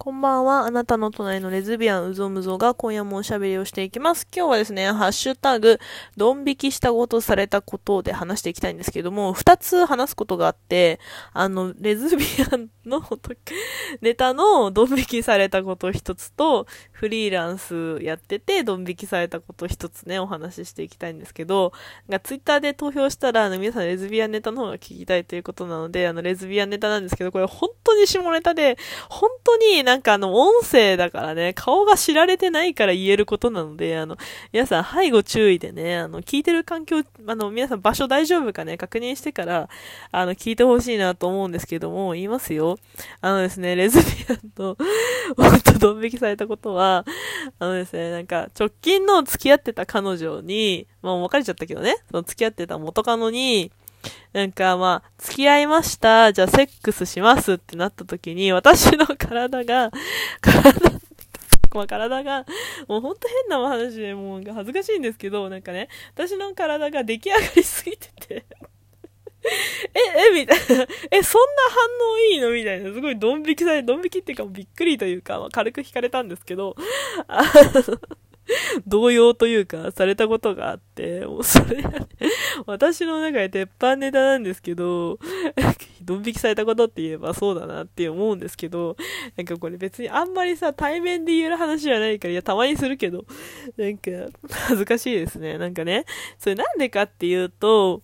こんばんは。あなたの隣のレズビアンうぞむぞが今夜もおしゃべりをしていきます。今日はですね、ハッシュタグ、ドン引きしたことされたことで話していきたいんですけども、二つ話すことがあって、あの、レズビアンの ネタのドン引きされたこと一つと、フリーランスやっててドン引きされたこと一つね、お話ししていきたいんですけど、がツイッターで投票したら、あの、皆さんレズビアンネタの方が聞きたいということなので、あの、レズビアンネタなんですけど、これ本当に下ネタで、本当になんかあの、音声だからね、顔が知られてないから言えることなので、あの、皆さん背後注意でね、あの、聞いてる環境、あの、皆さん場所大丈夫かね、確認してから、あの、聞いてほしいなと思うんですけども、言いますよ。あのですね、レズビアンと、ほんとドン引きされたことは、あのですね、なんか、直近の付き合ってた彼女に、まあ別れちゃったけどね、その付き合ってた元カノに、なんかまあ、付き合いました、じゃあセックスしますってなった時に、私の体が、体、まあ、体が、もうほんと変な話で、もう恥ずかしいんですけど、なんかね、私の体が出来上がりすぎててえ、え、みたいな。え、そんな反応いいのみたいな。すごいドン引きされ、ドン引きっていうかびっくりというか、まあ、軽く聞かれたんですけど、あの、動揺というか、されたことがあって、もうそれ、私の中で鉄板ネタなんですけど、ドン引きされたことって言えばそうだなって思うんですけど、なんかこれ別にあんまりさ、対面で言える話じゃないから、いや、たまにするけど、なんか、恥ずかしいですね。なんかね、それなんでかっていうと、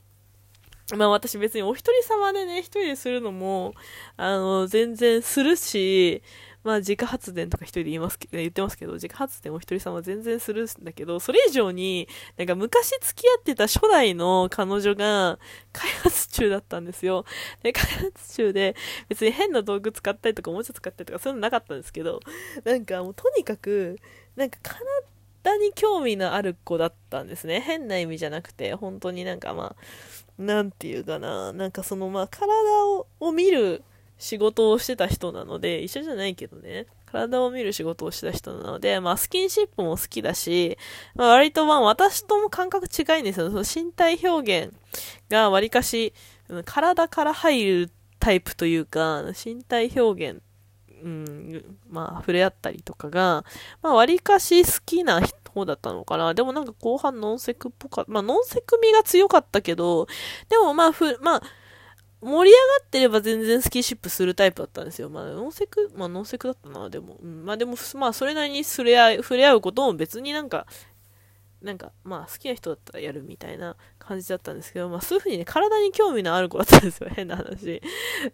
まあ私別にお一人様でね、一人でするのも、あの、全然するし、まあ自家発電とか一人で言いますけど、言ってますけど、自家発電お一人様全然するんだけど、それ以上に、なんか昔付き合ってた初代の彼女が開発中だったんですよ。で、開発中で別に変な道具使ったりとかおもちゃ使ったりとかそういうのなかったんですけど、なんかもうとにかく、なんか体に興味のある子だったんですね。変な意味じゃなくて、本当になんかまあ、なんていうかな、なんかそのまあ体を見る仕事をしてた人なので、一緒じゃないけどね、体を見る仕事をしてた人なので、まあ、スキンシップも好きだし、まあ、割とまあ、私とも感覚近いんですよ。その身体表現が割かし、体から入るタイプというか、身体表現、うん、まあ、触れ合ったりとかが、まあ、割かし好きな方だったのかな。でもなんか後半ノンセクっぽかった。まあ、ノンセク味が強かったけど、でもまあ、ふ、まあ、盛り上がってれば全然スキンシップするタイプだったんですよ。まあ、ノンセク、まあ、ノンセクだったな、でも。うん、まあ、でも、まあ、それなりに触れ合い、触れ合うことも別になんか、なんか、まあ、好きな人だったらやるみたいな感じだったんですけど、まあ、そういう風にね、体に興味のある子だったんですよ、変な話。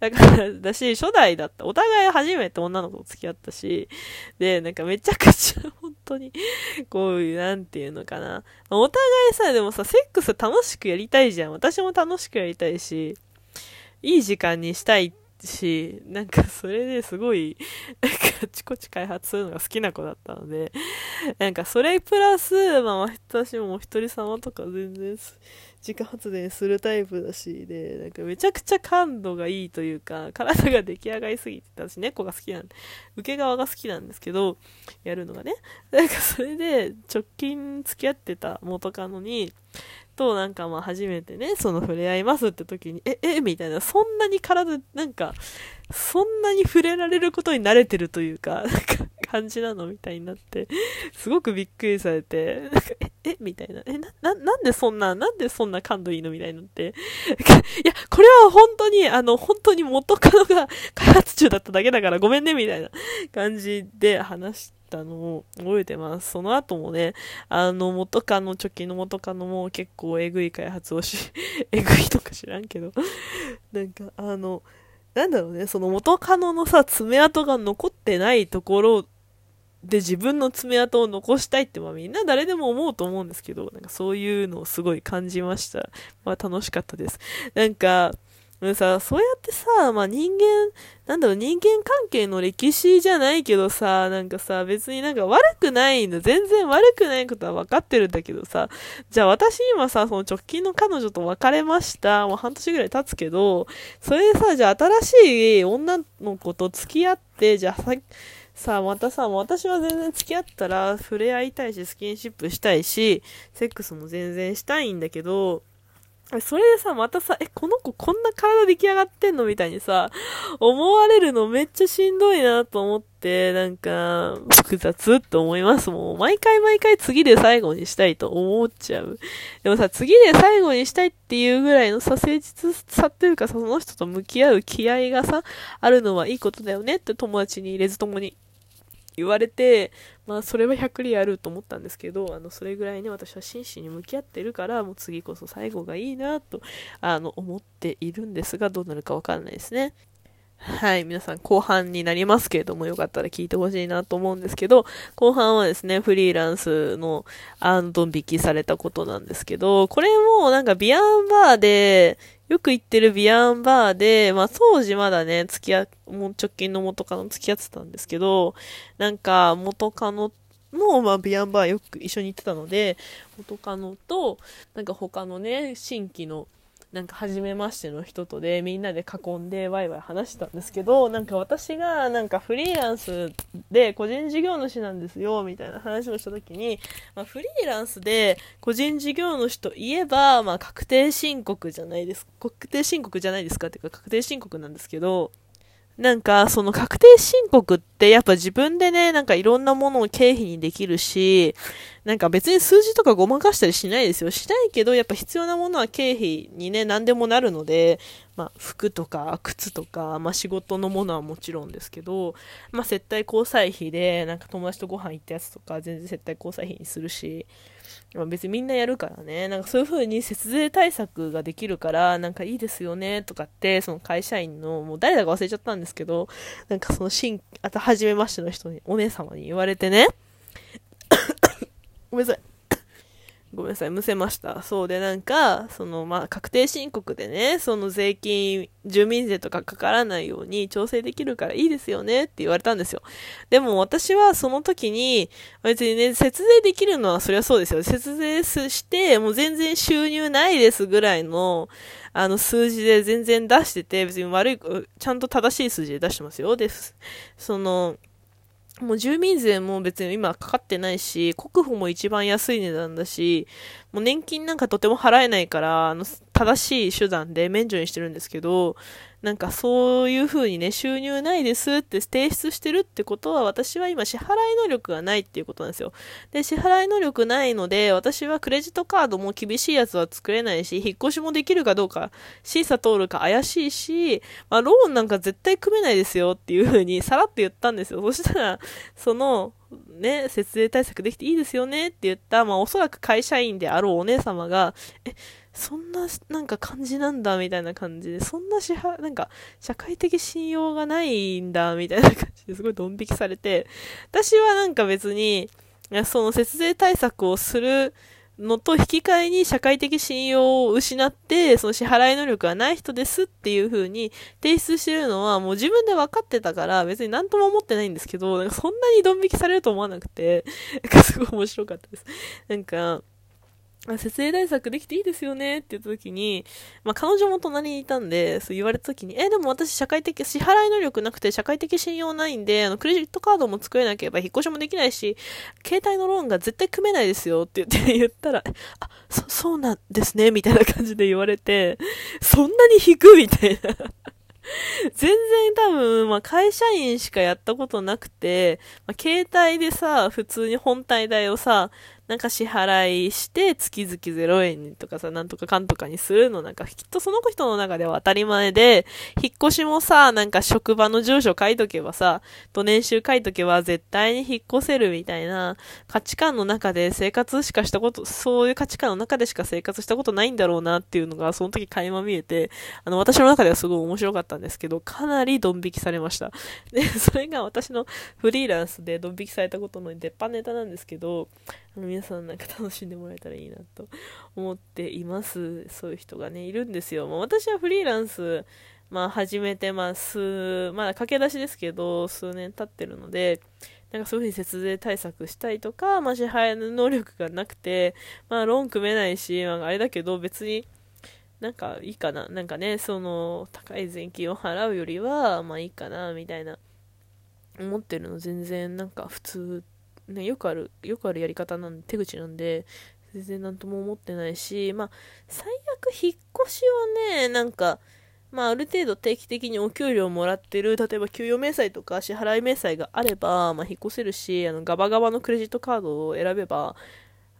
だから、だし、初代だった。お互い初めて女の子と付き合ったし、で、なんかめちゃくちゃ、本当に、こういう、なんていうのかな。お互いさ、でもさ、セックス楽しくやりたいじゃん。私も楽しくやりたいし、いい時間にしたいし、なんかそれですごい、なんかあちこち開発するのが好きな子だったので、なんかそれプラス、まあ私もお一人様とか全然自家発電するタイプだし、で、なんかめちゃくちゃ感度がいいというか、体が出来上がりすぎて、私猫が好きなんで、受け側が好きなんですけど、やるのがね。なんかそれで直近付き合ってた元カノに、となんかまあ初めてね、その触れ合いますって時に、え、え、みたいな、そんなに体、なんか、そんなに触れられることに慣れてるというか、なんか感じなのみたいになって、すごくびっくりされて、なんかえ、え、みたいな、え、な、な、なんでそんな、なんでそんな感度いいのみたいになって、いや、これは本当に、あの、本当に元カノが開発中だっただけだからごめんね、みたいな感じで話して、たのを覚えてます。その後もね、あの、元カノ、貯金の元カノも結構えぐい開発をし、えぐいとか知らんけど、なんか、あの、なんだろうね、その元カノのさ、爪痕が残ってないところで自分の爪痕を残したいって、まあみんな誰でも思うと思うんですけど、なんかそういうのをすごい感じました。まあ楽しかったです。なんか、うんさ、そうやってさ、まあ、人間、なんだろう、人間関係の歴史じゃないけどさ、なんかさ、別になんか悪くないの、全然悪くないことは分かってるんだけどさ、じゃあ私今さ、その直近の彼女と別れました。もう半年ぐらい経つけど、それでさ、じゃあ新しい女の子と付き合って、じゃあさ、さあ、またさ、私は全然付き合ったら触れ合いたいし、スキンシップしたいし、セックスも全然したいんだけど、それでさ、またさ、え、この子こんな体出来上がってんのみたいにさ、思われるのめっちゃしんどいなと思って、なんか、複雑って思います。もう、毎回毎回次で最後にしたいと思っちゃう。でもさ、次で最後にしたいっていうぐらいのさ、誠実さっていうかさ、その人と向き合う気合がさ、あるのはいいことだよねって友達に入れずともに言われて、まあそれは100里あると思ったんですけど、あの、それぐらいね、私は真摯に向き合ってるから、もう次こそ最後がいいなと、あの、思っているんですが、どうなるかわかんないですね。はい。皆さん後半になりますけれども、よかったら聞いてほしいなと思うんですけど、後半はですね、フリーランスの、あの、ドン引きされたことなんですけど、これもなんかビアンバーで、よく行ってるビアンバーで、まあ当時まだね、付き合、もう直近の元カノ付き合ってたんですけど、なんか元カノも、まあビアンバーよく一緒に行ってたので、元カノと、なんか他のね、新規のなんか初めましての人とでみんなで囲んでワイワイ話したんですけどなんか私がなんかフリーランスで個人事業主なんですよみたいな話をした時に、まあ、フリーランスで個人事業主といえば、まあ、確定申告じゃないです確定申告じゃないですかっていうか確定申告なんですけどなんか、その確定申告ってやっぱ自分でね、なんかいろんなものを経費にできるし、なんか別に数字とかごまかしたりしないですよ。しないけど、やっぱ必要なものは経費にね、何でもなるので、まあ服とか靴とか、まあ仕事のものはもちろんですけど、まあ接待交際費で、なんか友達とご飯行ったやつとか全然接待交際費にするし、まあ、別にみんなやるからね、なんかそういう風に節税対策ができるから、なんかいいですよね、とかって、その会社員の、もう誰だか忘れちゃったんですけど、なんかその新、あと初めましての人に、お姉様に言われてね、ごめんなさい。ごめんなさい、むせました。そうで、なんか、その、まあ、確定申告でね、その税金、住民税とかかからないように調整できるからいいですよねって言われたんですよ。でも私はその時に、別にね、節税できるのはそりゃそうですよ。節税して、もう全然収入ないですぐらいの、あの、数字で全然出してて、別に悪い、ちゃんと正しい数字で出してますよ。です。その、もう住民税も別に今かかってないし、国保も一番安い値段だし、もう年金なんかとても払えないから、あの、正しい手段で免除にしてるんですけど、なんかそういう風にね、収入ないですって提出してるってことは、私は今支払い能力がないっていうことなんですよ。で、支払い能力ないので、私はクレジットカードも厳しいやつは作れないし、引っ越しもできるかどうか、審査通るか怪しいし、まあ、ローンなんか絶対組めないですよっていう風にさらっと言ったんですよ。そしたら、その、ね、節税対策できていいですよねって言った、まあおそらく会社員であろうお姉様が、え、そんな、なんか感じなんだ、みたいな感じで、そんな支払、なんか、社会的信用がないんだ、みたいな感じですごいドン引きされて、私はなんか別に、その節税対策をするのと引き換えに社会的信用を失って、その支払い能力がない人ですっていう風に提出してるのはもう自分で分かってたから別に何とも思ってないんですけど、んそんなにドン引きされると思わなくて、なんかすごい面白かったです。なんか、節税対策できていいですよねって言った時に、まあ彼女も隣にいたんで、そう言われた時に、え、でも私社会的、支払い能力なくて社会的信用ないんで、あの、クレジットカードも作れなければ引っ越しもできないし、携帯のローンが絶対組めないですよって言って 言ったら、あ、そ、そうなんですね、みたいな感じで言われて、そんなに引くみたいな。全然多分、まあ、会社員しかやったことなくて、まあ、携帯でさ、普通に本体代をさ、なんか支払いして、月々0円とかさ、なんとかかんとかにするの、なんかきっとその人の中では当たり前で、引っ越しもさ、なんか職場の住所書いとけばさ、と年収書いとけば絶対に引っ越せるみたいな価値観の中で生活しかしたこと、そういう価値観の中でしか生活したことないんだろうなっていうのが、その時垣間見えて、あの、私の中ではすごい面白かったんですけど、かなりドン引きされました。で、それが私のフリーランスでドン引きされたことの出っ歯ネタなんですけど、皆さんなんか楽しんでもらえたらいいなと思っています。そういう人がね、いるんですよ。まあ、私はフリーランス、まあ始めて、まあ数、まだ駆け出しですけど、数年経ってるので、なんかそういうふうに節税対策したりとか、まあ支払いの能力がなくて、まあローン組めないし、まああれだけど別に、なんかいいかな。なんかね、その高い税金を払うよりは、まあいいかな、みたいな。思ってるの全然なんか普通ね、よくある、よくあるやり方なんで手口なんで、全然なんとも思ってないし、まあ、最悪引っ越しはね、なんか、まあ、ある程度定期的にお給料もらってる、例えば給与明細とか支払い明細があれば、まあ、引っ越せるし、あの、ガバガバのクレジットカードを選べば、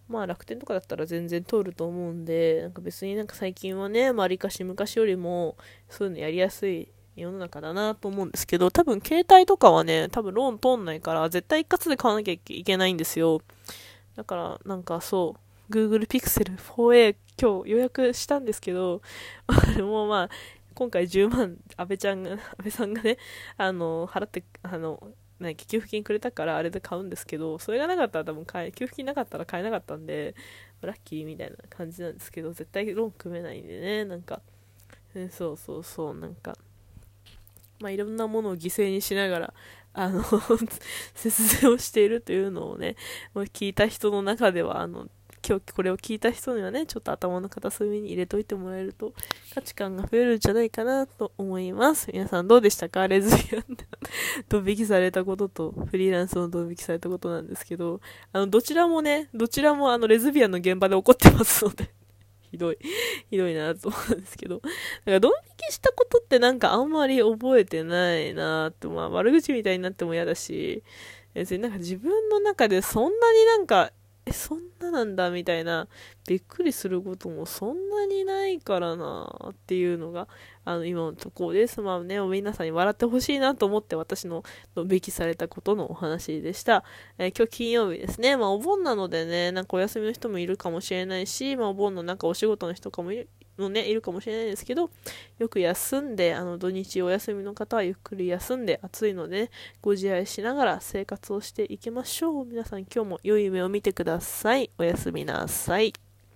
まあ、楽天とかだったら全然通ると思うんで、なんか別になんか最近はね、まあ、りかし昔よりも、そういうのやりやすい世の中だなと思うんですけど、多分携帯とかはね、多分ローン通んないから、絶対一括で買わなきゃいけないんですよ。だから、なんかそう、Google Pixel 4a 今日予約したんですけど、もうまあ、今回10万、安倍ちゃんが、安倍さんがね、あの、払って、あの、な給付金くれたからあれで買うんですけど、それがなかったら多分買え、給付金なかったら買えなかったんで、ラッキーみたいな感じなんですけど、絶対ローン組めないんでね、なんか、そうそうそう、なんか、まあ、いろんなものを犠牲にしながら、あの 節税をしているというのをね、まあ、聞いた人の中では、あの、今日これを聞いた人にはね、ちょっと頭の片隅に入れといてもらえると価値観が増えるんじゃないかなと思います。皆さんどうでしたか？レズビアンで ドン引きされたこととフリーランスのドン引きされたことなんですけど、あの、どちらもね、どちらもあの、レズビアンの現場で起こってますので ひどい、ひどいなと思うんですけど。だからドンしたことってなんかあんまり覚えてないなと、まあ悪口みたいになっても嫌だし、別になんか自分の中でそんなになんかえ、そんななんだみたいな、びっくりすることもそんなにないからなっていうのが、あの、今のところです。まあね、皆さんに笑ってほしいなと思って私の、のべきされたことのお話でした。えー、今日金曜日ですね。まあお盆なのでね、なんかお休みの人もいるかもしれないし、まあお盆のなんかお仕事の人かもいる、もね、いるかもしれないですけど、よく休んで、あの、土日お休みの方はゆっくり休んで、暑いので、ね、ご自愛しながら生活をしていきましょう。皆さん今日も良い夢を見てください。おやすみなさい。